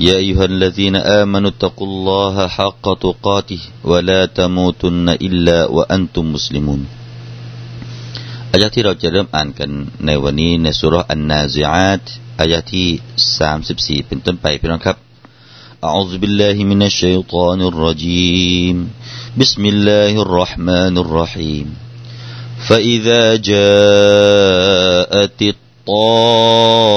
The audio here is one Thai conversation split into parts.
يا أيها الذين آمنوا اتقوا الله حق تقاته ولا تموتن إلا وأنتم مسلمون อายะที่เราจะเริ่มอ่านกันในวันนี้ในสุรอันนาซิอาตอายะที่34เป็นต้นไปพี่น้องครับ أعوذ بالله من الشيطان الرجيم بسم الله الرحمن الرحيم فإذا جاءت الطامة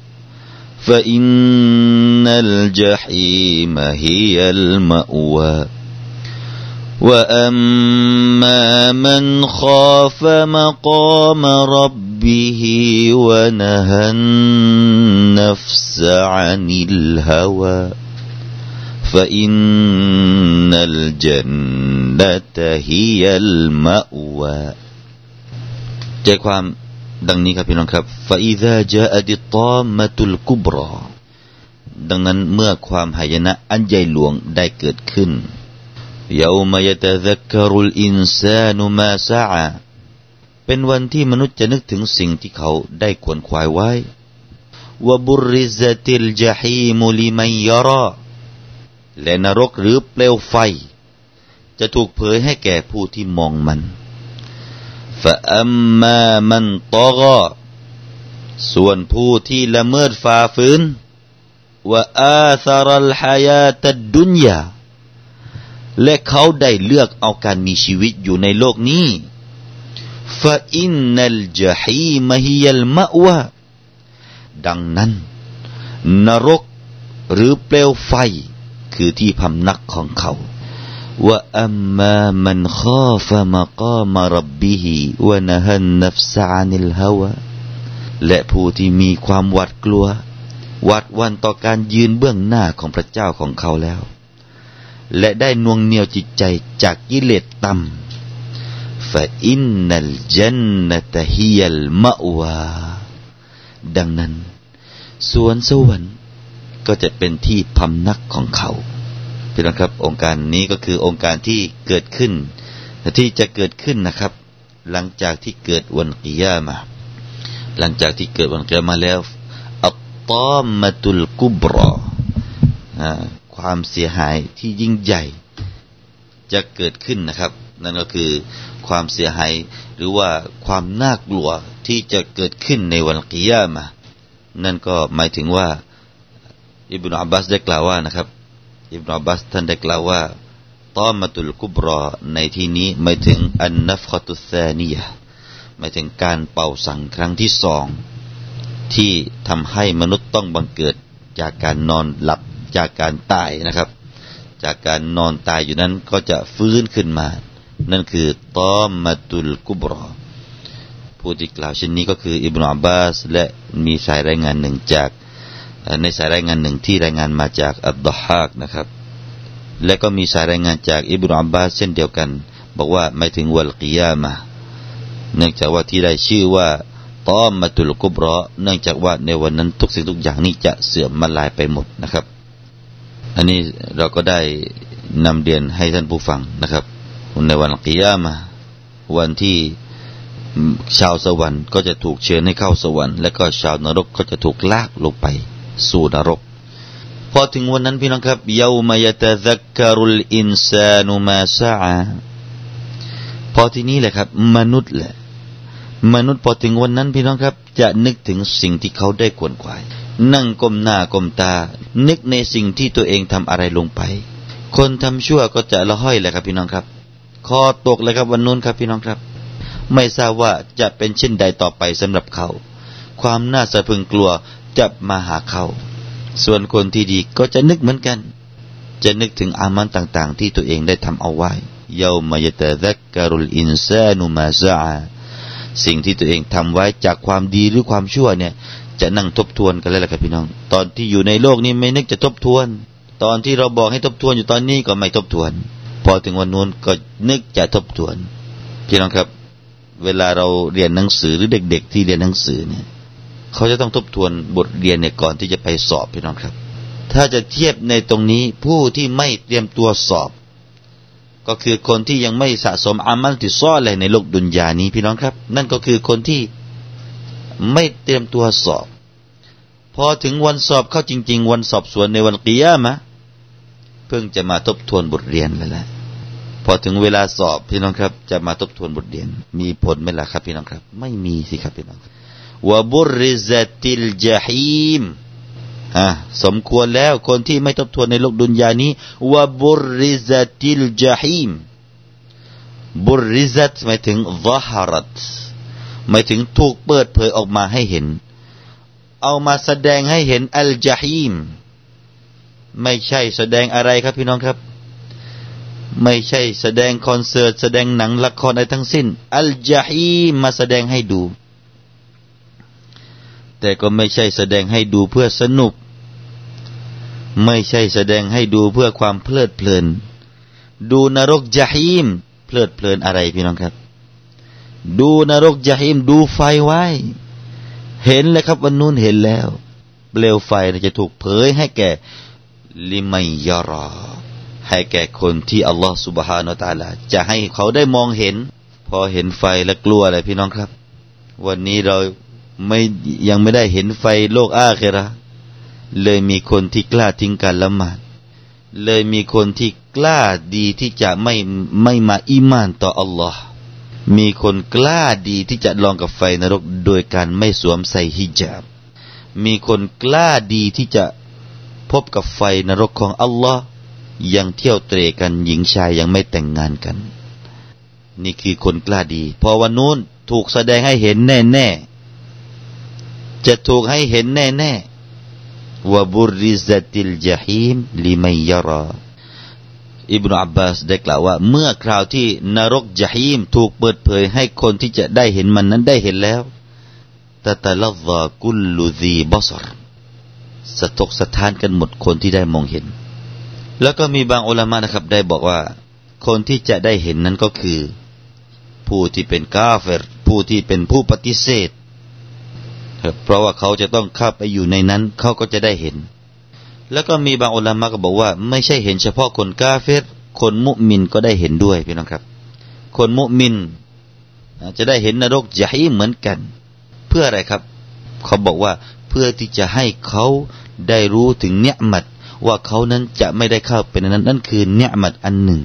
فإن الجحيم هي المأوى وأما من خاف مقام ربه ونهى النفس عن الهوى فإن الجنة هي المأوى ใจความ ดังนี้ครับพี่น้องครับฟาอิซาจาอดิตอมาตุลกุบรอดังนั้นเมื่อความหายนะอันใหญ่หลวงได้เกิดขึ้นยาวมายตะซักกรุลอินซานุมาซาเป็นวันที่มนุษย์จะนึกถึงสิ่งที่เขาได้ขวนขวายไว้วบุริซติลจฮีมุลิมัยยราและนรกหรือเปลวไฟ จะถูกเผยให้แก่ผู้ที่มองมัน ฟะอัมมามันตอกอส่วนผู้ที่ละเมิดฝ่าฝืนว่าอาสารัลฮายาตดุนยาและเขาได้เลือกเอาการมีชีวิตอยู่ในโลกนี้ฟะอินนัลจะฮีมฮิยัลมะวะดังนั้น นรกหรือเปลวไฟ คือที่พำนักของเขา ว่าอัมมามันข้าฟมากามรับบิฮิวะนะฮันนัฟซานิลฮาวะและผู้ที่มีความหวาดกลัวหวาดวันต่อการยืนเบื้องหน้าของพระเจ้าของเขาแล้ว และได้นวงเหนียวจิตใจจากกิเลสต่ำฟาอินนัลจันนตฮิยัลมะวาดังนั้น สวนสวรรค์ก็จะเป็นที่พำนักของเขา พี่น้องครับองค์การนี้ก็คือองค์การที่เกิดขึ้น ที่จะเกิดขึ้นนะครับ หลังจากที่เกิดวันกิยามาหลังจากที่เกิดวันกิยามาแล้วอัตตอมมาตุลกุบรอความเสียหายที่ยิ่งใหญ่จะเกิดขึ้นนะครับ นั่นก็คือความเสียหายหรือว่าความน่ากลัวที่จะเกิดขึ้นในวันกิยามานั่นก็หมายถึงว่าอิบนุอับบาสได้กล่าวว่านะครับ อิบนาบัสท่านได้กล่าวว่าตอมตุลกุบรอในที่นี้หมายถึงอันนัฟขตุซานียหมายถึงการเป่าสังครั้งที่สองที่ทำให้มนุษย์ต้องบังเกิดจากการนอนหลับจากการตายนะครับ จากการนอนตายอยู่นั้นก็จะฟื้นขึ้นมา นั่นคือตอมตุลกุบรอผู้ที่กล่าวเช่นนี้ก็คืออิบนาอับบาสและมีสายรายงานหนึ่งจาก ในสายรายงานหนึ่งที่รายงานมาจากอับดุฮากนะครับ และก็มีสายรายงานจากอิบรุอับบาสเช่นเดียวกัน บอกว่าไม่ถึงวัลกิยามาเนื่องจากว่าที่ได้ชื่อว่าตอมมาตุลกุบรอเนื่องจากว่าในวันนั้นทุกสิ่งทุกอย่างนี้จะเสื่อมมาลายไปหมดนะครับ อันนี้เราก็ได้นำเรียนให้ท่านผู้ฟังนะครับ ในวันกิยามาวันที่ชาวสวรรค์ก็จะถูกเชิญให้เข้าสวรรค์และก็ชาวนรกก็จะถูกลากลงไป สู่นรก พอถึงวันนั้นพี่น้องครับยาวมายตะซักการุลอินซานุมาซาพอที่นี้แหละครับ มนุษย์แหละ มนุษย์พอถึงวันนั้นพี่น้องครับ จะนึกถึงสิ่งที่เขาได้ขวนขวาย นั่งก้มหน้าก้มตา นึกในสิ่งที่ตัวเองทำอะไรลงไป คนทำชั่วก็จะละห้อยแหละครับพี่น้องครับคอตกเลยครับวันนู้นครับพี่น้องครับ ไม่ทราบว่าจะเป็นเช่นใดต่อไปสำหรับเขา ความน่าสะพึงกลัว จะมาหาเขา ส่วนคนที่ดีก็จะนึกเหมือนกัน จะนึกถึงอามันต่างๆ ที่ตัวเองได้ทำเอาไว้เยามายตะซักการุลอินซานุมาซาสิ่งที่ตัวเองทำไว้จากความดีหรือความชั่วเนี่ยจะนั่งทบทวนกันเลยล่ะครับพี่น้อง ตอนที่อยู่ในโลกนี้ไม่นึกจะทบทวน ตอนที่เราบอกให้ทบทวนอยู่ตอนนี้ก็ไม่ทบทวน พอถึงวันนู้นก็นึกจะทบทวน พี่น้องครับ เวลาเราเรียนหนังสือหรือเด็ก ๆ ที่เรียนหนังสือเนี่ย เขาจะต้องทบทวนบทเรียนเนี่ยก่อนที่จะไปสอบพี่น้องครับ ถ้าจะเทียบในตรงนี้ผู้ที่ไม่เตรียมตัวสอบ ก็คือคนที่ยังไม่สะสมอามัลที่ซ้อเลยในโลกดุนยานี้พี่น้องครับ นั่นก็คือคนที่ไม่เตรียมตัวสอบ พอถึงวันสอบเข้าจริง ๆ วันสอบสวนในวันกิยามะเพิ่งจะมาทบทวนบทเรียนแล้วแหละพอถึงเวลาสอบพี่น้องครับ จะมาทบทวนบทเรียน มีผลไหมล่ะครับ พี่น้องครับ ไม่มีสิครับพี่น้อง วะบุริซติลจาฮีมอะสมควรแล้วคนที่ไม่ทบทวนในโลกดุนยานี้วะบุริซติลจาฮีมบุริซัตหมายถึงวะฮารัตหมายถึงถูกเปิดเผยออกมาให้เห็น เอามาแสดงให้เห็นอัลจาฮีมไม่ใช่แสดงอะไรครับพี่น้องครับ ไม่ใช่แสดงคอนเสิร์ต แสดงหนังละครอะไรทั้งสิ้น อัลจาฮีมมาแสดงให้ดู แต่ก็ไม่ใช่แสดงให้ดูเพื่อสนุก ไม่ใช่แสดงให้ดูเพื่อความเพลิดเพลิน ดูนรกจาฮีมเพลิดเพลินอะไรพี่น้องครับ ดูนรกจาฮีมดูไฟไว้ เห็นเลยครับวันนู้นเห็นแล้ว เปลวไฟจะถูกเผยให้แก่ลิมัยยารอให้แก่คนที่อัลลอฮฺสุบฮานาตาลาจะให้เขาได้มองเห็น พอเห็นไฟแล้วกลัวอะไรพี่น้องครับ วันนี้เรา ไม่ยังไม่ได้เห็นไฟโลกอาเคราเลยมีคนที่กล้าทิ้งการละหมาด เลยมีคนที่กล้าดีที่จะไม่ไม่มาอิมานต่ออัลลอฮ์มีคนกล้าดีที่จะลองกับไฟนรกโดยการไม่สวมใส่ฮิญาบ มีคนกล้าดีที่จะพบกับไฟนรกของอัลลอฮ์ยังเที่ยวเตะกันหญิงชายยังไม่แต่งงานกัน นี่คือคนกล้าดี พอวันนู้นถูกแสดงให้เห็นแน่ๆ จะถูกให้เห็นแน่ๆวบุริซติลจาฮีมลิมัยยราอิบนาอับบาสได้กล่าวว่า เมื่อคราวที่นรกจาฮีมถูกเปิดเผยให้คนที่จะได้เห็นมันนั้นได้เห็นแล้วตะตะลซากุลลุซีบอสรสะทกสะท้านกันหมดคนที่ได้มองเห็น แล้วก็มีบางอุลามะนะครับ ได้บอกว่า คนที่จะได้เห็นนั้นก็คือ ผู้ที่เป็นกาเฟรผู้ที่เป็นผู้ปฏิเสธ เพราะว่าเขาจะต้องเข้าไปอยู่ในนั้นเขาก็จะได้เห็น แล้วก็มีบางอุลามะก็บอกว่า ไม่ใช่เห็นเฉพาะคนกาเฟรคนมุมินก็ได้เห็นด้วยพี่น้องครับ คนมุมินจะได้เห็นนรกจะให้เหมือนกัน เพื่ออะไรครับ เขาบอกว่าเพื่อที่จะให้เขาได้รู้ถึงเนื้อมัดว่าเขานั้นจะไม่ได้เข้าไปในนั้น นั่นคือเนื้อมัดอันหนึ่ง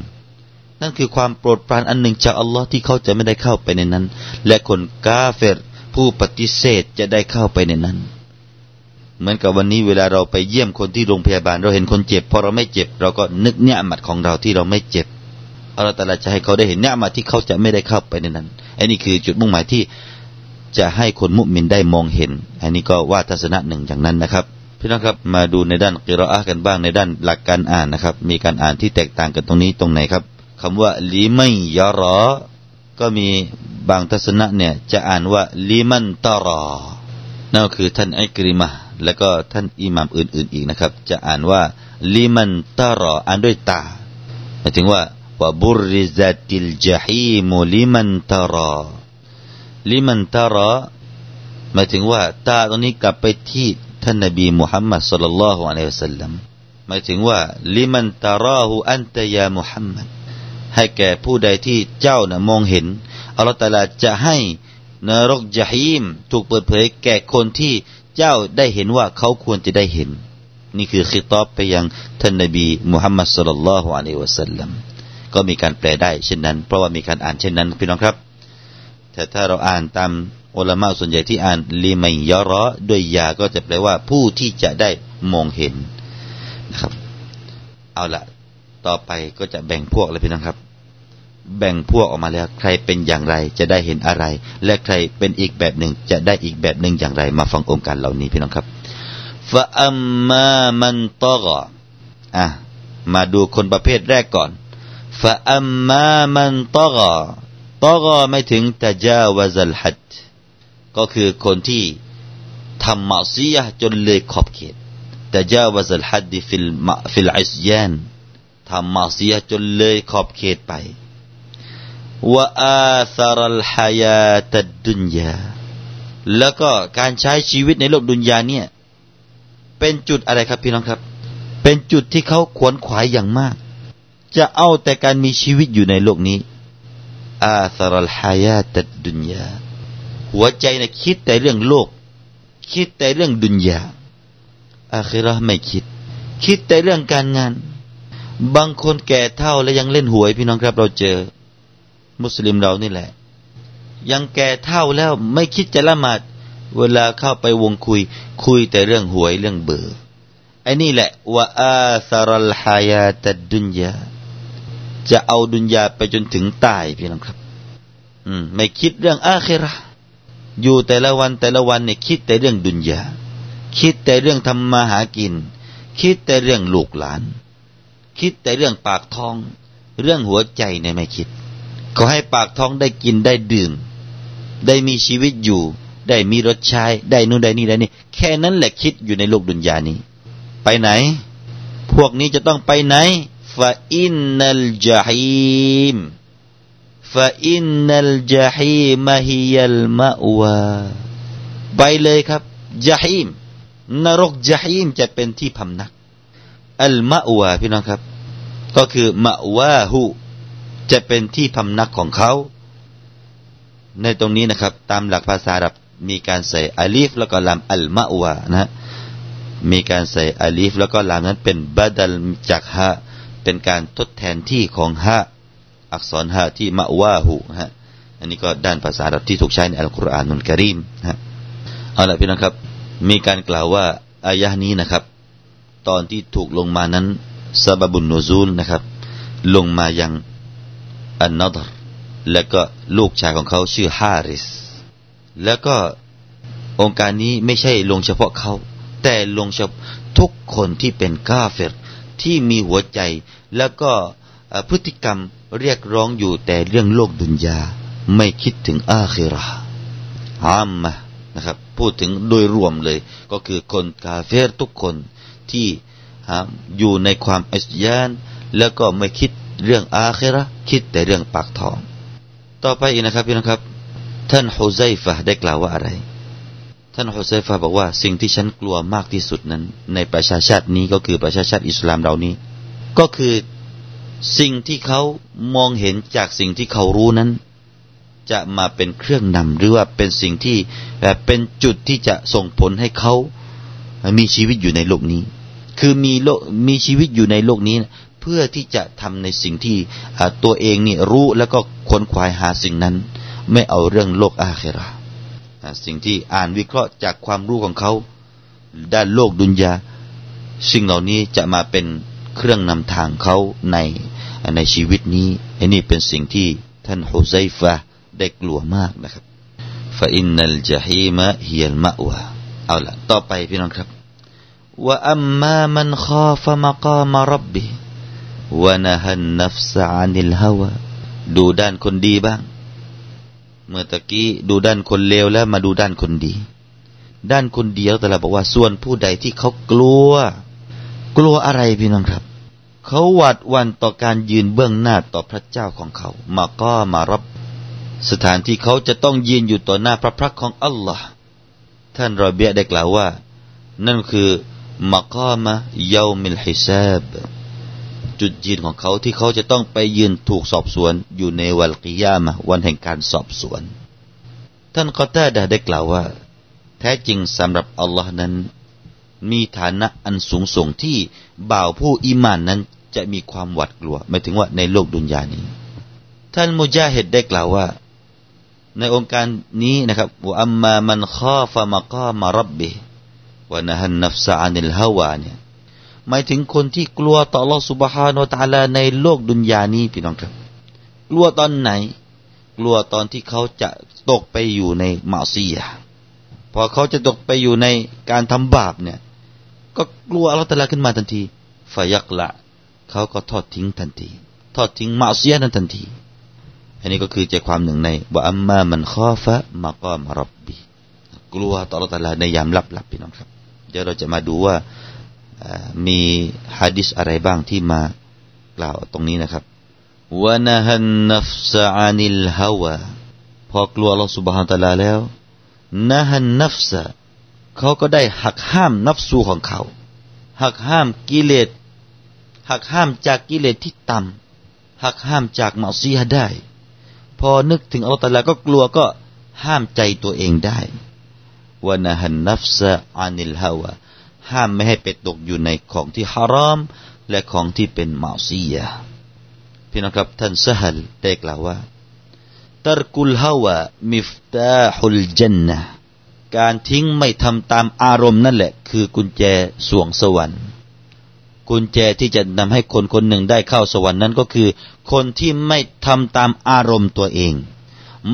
นั่นคือความโปรดปรานอันหนึ่งจากอัลลอฮ์ที่เขาจะไม่ได้เข้าไปในนั้น และคนกาเฟร ผู้ปฏิเสธจะได้เข้าไปในนั้น เหมือนกับวันนี้เวลาเราไปเยี่ยมคนที่โรงพยาบาล เราเห็นคนเจ็บพอเราไม่เจ็บ เราก็นึกเนี่ยมัดของเราที่เราไม่เจ็บอัลลอฮฺตาลาจะให้เขาได้เห็นเนี่ยมัดที่เขาจะไม่ได้เข้าไปในนั้นอันนี้คือจุดมุ่งหมายที่จะให้คนมุมินได้มองเห็น อันนี้ก็ว่าทัศนะหนึ่งอย่างนั้นนะครับพี่น้องครับมาดูในด้านกิรออะกันบ้างในด้านหลักการอ่านนะครับ มีการอ่านที่แตกต่างกันตรงนี้ตรงไหนครับคำว่าลีไม่ยารอ ก็มีบางทัศนะเนี่ยจะอ่านว่าลิมันตารอนั่นก็คือท่านไอกริมาแล้วก็ท่านอิหมามอื่น ๆ อีกนะครับ จะอ่านว่าลิมันตารออ่านด้วยตาหมายถึงว่าว่าบุริซาติลจาฮีมุลิมันตารอลิมันตารอหมายถึงว่าตาตรงนี้กลับไปที่ท่านนบีมุฮัมมัดสุลลัลลอฮุอะลัยฮิวสัลลัมหมายถึงว่าลิมันตาราหูอันตยามุฮัมมัด ให้แก่ผู้ใดที่เจ้านะมองเห็นอัลลอฮฺตาลาจะให้นรกจฮีมถูกเปิดเผยแก่คนที่เจ้าได้เห็นว่าเขาควรจะได้เห็น นี่คือคิตอบไปยังท่านนบีมุฮัมมัดสุลลัลลอฮุอะลัยฮิวะสัลลัมก็มีการแปลได้เช่นนั้น เพราะว่ามีการอ่านเช่นนั้นพี่น้องครับ แต่ถ้าเราอ่านตามอุลามะส่วนใหญ่ที่อ่านลีมัยยอรอด้วยยาก็จะแปลว่าผู้ที่จะได้มองเห็นนะครับ เอาละต่อไปก็จะแบ่งพวกเลยพี่น้องครับ แบ่งพวกออกมาแล้วใครเป็นอย่างไรจะได้เห็นอะไร และใครเป็นอีกแบบหนึ่งจะได้อีกแบบหนึ่งอย่างไร มาฟังองค์การเหล่านี้พี่น้องครับفأما من طغى มาดูคนประเภทแรกก่อนฟะอัมมามันตอกตอกไม่ถึงตะจาวซัลฮัดก็คือคนที่ทำمعصية จนเลยขอบเขต تجاوز الحد في في العصيان ทำ معصية จนเลยขอบเขตไป وآثر الحياة الدنياแล้วก็การใช้ชีวิตในโลกดุนยาเนี่ย เป็นจุดอะไรครับพี่น้องครับ เป็นจุดที่เขาขวนขวายอย่างมาก จะเอาแต่การมีชีวิตอยู่ในโลกนี้ อาซารัลฮายาตัดดุนยาหัวใจนะคิดแต่เรื่องโลก คิดแต่เรื่องดุนยาอาคิรอไม่คิด คิดแต่เรื่องการงาน บางคนแก่เท่าและยังเล่นหวยพี่น้องครับเราเจอ มุสลิมเรานี่แหละ ยังแก่เท่าแล้วไม่คิดจะละหมาด เวลาเข้าไปวงคุย คุยแต่เรื่องหวยเรื่องเบอร์ไอ้นี่แหละว่าอาซารัลฮายาตดุนยาจะเอาดุนยาไปจนถึงตายพี่น้องครับ อืม ไม่คิดเรื่องอาคิรห์อยู่แต่ละวันแต่ละวันเนี่ยคิดแต่เรื่องดุนยาคิดแต่เรื่องทำมาหากิน คิดแต่เรื่องลูกหลาน คิดแต่เรื่องปากท้อง เรื่องหัวใจเนี่ยไม่คิด ขอให้ปากท้องได้กินได้ดื่ม ได้มีชีวิตอยู่ ได้มีรถใช้ ได้นู่นได้นี่ได้นี่ แค่นั้นแหละคิดอยู่ในโลกดุนยานี้ ไปไหน พวกนี้จะต้องไปไหนฟาอินนัลจาฮิมฟาอินนัลจาฮิมฮิยัลมะวาไปเลยครับจาฮิมนรกจาฮิมจะเป็นที่พำนัก อัลมะวาพี่น้องครับ ก็คือมะวาหู จะเป็นที่พำนักของเขา ในตรงนี้นะครับ ตามหลักภาษาอับมีการใส่อาลีฟแล้วก็ลามอัลมะวะนะ มีการใส่อาลีฟแล้วก็ลามนั้นเป็นบาดัลจากฮะเป็นการทดแทนที่ของฮะอักษรฮะที่มะวาหูฮะอันนี้ก็ด้านภาษาอับที่ถูกใช้ในอัลกุรอานนุลกิริมฮะเอาละพี่น้องครับ มีการกล่าวว่าอายะนี้นะครับ ตอนที่ถูกลงมานั้นซาบบุนนูซูลนะครับ ลงมายัง อันนัดรและก็ลูกชายของเขาชื่อฮาริส แล้วก็องค์การนี้ไม่ใช่ลงเฉพาะเขา แต่ลงเฉพาะทุกคนที่เป็นกาเฟรที่มีหัวใจ แล้วก็พฤติกรรมเรียกร้องอยู่แต่เรื่องโลกดุนยา ไม่คิดถึงอาคิราฮามมะนะครับ พูดถึงโดยรวมเลย ก็คือคนกาเฟรทุกคนที่อยู่ในความอิสยานแล้วก็ไม่คิด เรื่องอาคิระคิดแต่เรื่องปากท้อง ต่อไปอีกนะครับพี่น้องครับ ท่านฮุไซฟะได้กล่าวว่าอะไร ท่านฮุไซฟะบอกว่าสิ่งที่ฉันกลัวมากที่สุดนั้น ในประชาชาตินี้ก็คือประชาชาติอิสลามเรานี้ ก็คือสิ่งที่เขามองเห็นจากสิ่งที่เขารู้นั้น จะมาเป็นเครื่องนำหรือว่าเป็นสิ่งที่แบบเป็นจุดที่จะส่งผลให้เขามีชีวิตอยู่ในโลกนี้ คือมีโลกมีชีวิตอยู่ในโลกนี้ พื่อที่จะทำในสิ่งที่ตัวเองนี่รู้แล้วก็ค้นคว้าหาสิ่งนั้น ไม่เอาเรื่องโลกอาเคราสิ่งที่อ่านวิเคราะห์จากความรู้ของเขาด้านโลกดุนยาสิ่งเหล่านี้จะมาเป็นเครื่องนำทางเขาในในชีวิตนี้อันนี้เป็นสิ่งที่ท่านฮุไซฟะได้กลัวมากนะครับฟาอินนัลจฮีมะฮิยัลมะวะเอาละต่อไปพี่น้องครับว่าอัมมามันขอฟมกามรับบิ วะนะฮันนัฟซะอานิลฮาวะดูด้านคนดีบ้าง เมื่อตะกี้ดูด้านคนเลวแล้วมาดูด้านคนดี ด้านคนเดียวแต่ละบอกว่าส่วนผู้ใดที่เขากลัว กลัวอะไรพี่น้องครับ เขาหวาดวันต่อการยืนเบื้องหน้าต่อพระเจ้าของเขา มาก็มารับสถานที่เขาจะต้องยืนอยู่ต่อหน้าพระพักของอัลลอฮ์ท่านรอเบียได้กล่าวว่า นั่นคือมาก็มาเยามิลฮิซาบ จุดยืนของเขาที่เขาจะต้องไปยืนถูกสอบสวนอยู่ในวันกิยามะวันแห่งการสอบสวน ท่านกอตาดาได้กล่าวว่า แท้จริงสำหรับอัลลอฮ์นั้น มีฐานะอันสูงส่งที่บ่าวผู้อิมานนั้นจะมีความหวาดกลัวไม่ถึงว่าในโลกดุนยานี้ ท่านมุจาฮิดได้กล่าวว่า ในองค์การนี้นะครับว่าอัมมามันข้อฟะมะก้ามารับบิวะนะฮันนัฟซาอานิลฮาวาเนี่ย หมายถึงคนที่กลัวต่อ Allah سبحانه และ تعالى ในโลกดุนยานี้พี่น้องครับ กลัวตอนไหน กลัวตอนที่เขาจะตกไปอยู่ในมาซียพอเขาจะตกไปอยู่ในการทำบาปเนี่ย ก็กลัวอัลลอฮฺตะลาขึ้นมาทันทีฟายักละเขาก็ทอดทิ้งทันที ทอดทิ้งมาซียนั้นทันที อันนี้ก็คือใจความหนึ่งในว่าอัมมามันข้อฟะมากามรับบีกลัวต่ออัลลอฮฺตะลาในยามลับๆพี่น้องครับ เดี๋ยวเราจะมาดูว่า มีฮะดิษอะไรบ้างที่มากล่าวตรงนี้นะครับวะนะฮันนัฟซะอานิลฮาวาพอกลัวอัลลอฮฺสุบฮานตะลาแล้วนะฮันนัฟซะเขาก็ได้หักห้ามนับสูของเขาหักห้ามกิเลสหักห้ามจากกิเลสที่ต่ำหักห้ามจากมาซีฮได้ พอนึกถึงอัลลอฮฺตะลาก็กลัวก็ห้ามใจตัวเองได้วะนะฮันนัฟซะอานิลฮาวา ห้ามไม่ให้ไปตกอยู่ในของที่ฮารอม และของที่เป็นมาซียะพี่น้องครับท่านสฮัลได้กล่าวว่าตรกุลฮาวะมิฟตาฮุลจันนะการทิ้งไม่ทำตามอารมณ์นั่นแหละ คือกุญแจสวงสวรรค์ กุญแจที่จะนำให้คนคนหนึ่งได้เข้าสวรรค์นั้นก็คือ คนที่ไม่ทำตามอารมณ์ตัวเอง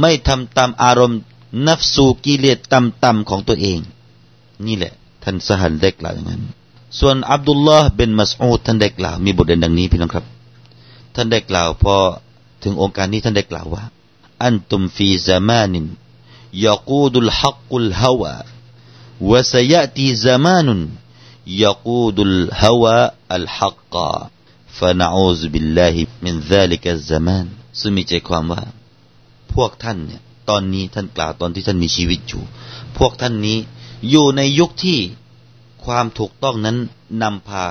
ไม่ทำตามอารมณ์นัฟซูกิเลสต่ำๆของตัวเอง นี่แหละ ท่านสหันได้กล่าวอย่างนั้น ส่วนอับดุลลอฮ์บินมัสอูดท่านได้กล่าวมีบทเรียนดังนี้พี่น้องครับ ท่านได้กล่าวพอถึงโองการนี้ท่านได้กล่าวว่า أنتم في زمان يقود الحق الهوى وسيأتي زمان يقود الهوى الحق فنعوذ بالله من ذلك الزمانซึ่งมีใจความว่า พวกท่านเนี่ยตอนนี้ท่านกล่าวตอนที่ท่านมีชีวิตอยู่ พวกท่านนี้ อยู่ในยุคที่ความถูกต้องนั้นนำพา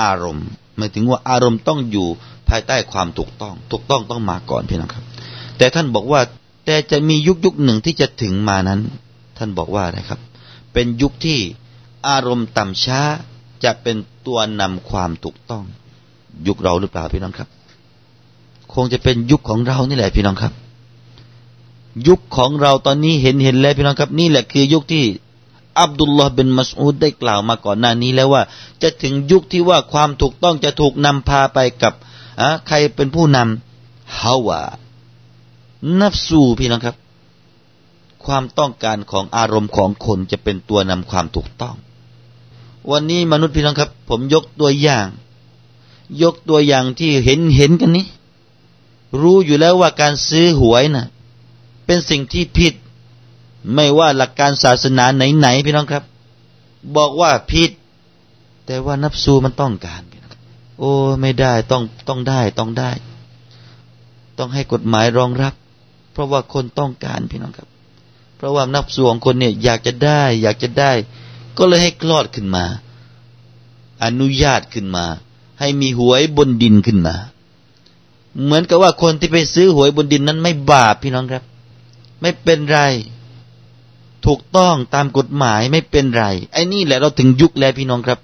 อารมณ์หมายถึงว่าอารมณ์ต้องอยู่ภายใต้ความถูกต้อง ถูกต้องต้องมาก่อนพี่น้องครับ แต่ท่านบอกว่าแต่จะมียุคยุคหนึ่งที่จะถึงมานั้น ท่านบอกว่าอะไรครับ เป็นยุคที่อารมณ์ต่ำช้าจะเป็นตัวนำความถูกต้อง ยุคเราหรือเปล่าพี่น้องครับ คงจะเป็นยุคของเรานี่แหละพี่น้องครับ ยุคของเราตอนนี้เห็นเห็นแล้วพี่น้องครับ นี่แหละคือยุคที่ อับดุลลอฮ์เป็นมัสอูดได้กล่าวมาก่อนหน้านี้แล้วว่า จะถึงยุคที่ว่าความถูกต้องจะถูกนำพาไปกับอะใครเป็นผู้นำฮาวานับสูพี่น้องครับ ความต้องการของอารมณ์ของคนจะเป็นตัวนำความถูกต้อง วันนี้มนุษย์พี่น้องครับ ผมยกตัวอย่าง ยกตัวอย่างที่เห็นเห็นกันนี้ รู้อยู่แล้วว่าการซื้อหวยนะ่ะ เป็นสิ่งที่ผิด ไม่ว่าหลักการศาสนาไหนๆพี่น้องครับ บอกว่าผิด แต่ว่านับซูมันต้องการโอ้ไม่ได้ต้องต้องได้ต้องได้ ต้องให้กฎหมายรองรับ เพราะว่าคนต้องการพี่น้องครับ เพราะว่านับสูของคนเนี่ยอยากจะได้ อยากจะได้ ก็เลยให้คลอดขึ้นมา อนุญาตขึ้นมา ให้มีหวยบนดินขึ้นมา เหมือนกับว่าคนที่ไปซื้อหวยบนดินนั้นไม่บาปพี่น้องครับ ไม่เป็นไร ถูกต้องตามกฎหมายไม่เป็นไร ไอ้นี่แหละเราถึงยุคแล้วพี่น้องครับ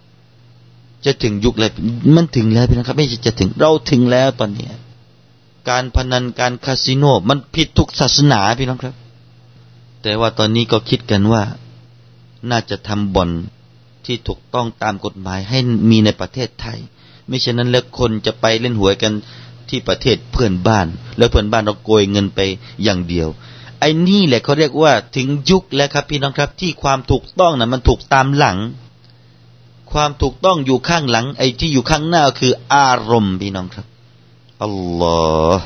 จะถึงยุคแล้วมันถึงแล้วพี่น้องครับ ไม่ใช่จะถึงเราถึงแล้วตอนนี้การพนันการคาสิโนมันผิดทุกศาสนาพี่น้องครับ แต่ว่าตอนนี้ก็คิดกันว่า น่าจะทำบ่อนที่ถูกต้องตามกฎหมายให้มีในประเทศไทย ไม่เช่นนั้นแล้วคนจะไปเล่นหวยกันที่ประเทศเพื่อนบ้าน แล้วเพื่อนบ้านเราโกยเงินไปอย่างเดียว อ้นี่แหละเขาเรียกว่าถึงยุคแล้วครับพี่น้องครับ ที่ความถูกต้องนะ่ะมันถูกตามหลัง ความถูกต้องอยู่ข้างหลัง ไอ้ที่อยู่ข้างหน้าคืออารมณ์พี่น้องครับอัลลอฮ์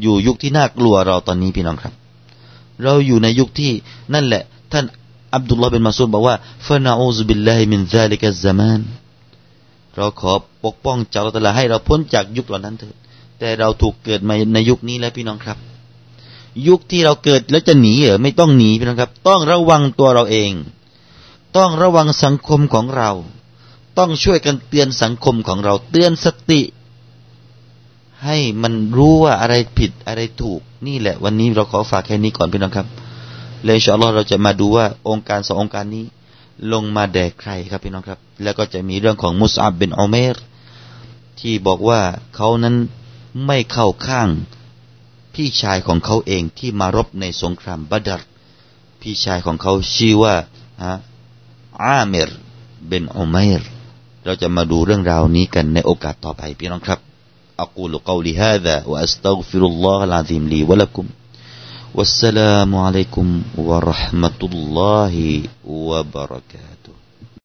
อยู่ยุคที่น่ากลัวเราตอนนี้พี่น้องครับ เราอยู่ในยุคที่นั่นแหละ ท่านอับดุลลอฮ์บินมัสอูดบอกว่าفنعوذ بالله من ذلك الزمان เราขอปกป้องจากอัลลอฮ์ให้เราพ้นจากยุคเหล่านั้นเถิดแต่เราถูกเกิดมาในยุคนี้แล้วพี่น้องครับ ยุคที่เราเกิดแล้วจะหนีเหรอไม่ต้องหนีพี่น้องครับ ต้องระวังตัวเราเอง ต้องระวังสังคมของเรา ต้องช่วยกันเตือนสังคมของเราเตือนสติ ให้มันรู้ว่าอะไรผิดอะไรถูก นี่แหละ วันนี้เราขอฝากแค่นี้ก่อนพี่น้องครับเลยชอลอเราจะมาดูว่าองค์การสององค์การนี้ ลงมาแด่ใครครับพี่น้องครับ แล้วก็จะมีเรื่องของมุสอับเป็นอเมรที่บอกว่าเขานั้นไม่เข้าข้าง พี่ชายของเขาเองที่มารบในสงครามบัดรพี่ชายของเขาชื่อว่าอาเมรเบนอุมัยร์เราจะมาดูเรื่องราวนี้กันในโอกาสต่อไปพี่น้องครับอักูลกาวลิฮาดะวะอัสตัฆฟิรุลลอฮ์ลาซิมลีวะลักุม والسلام عليكم ورحمة الله وبركاته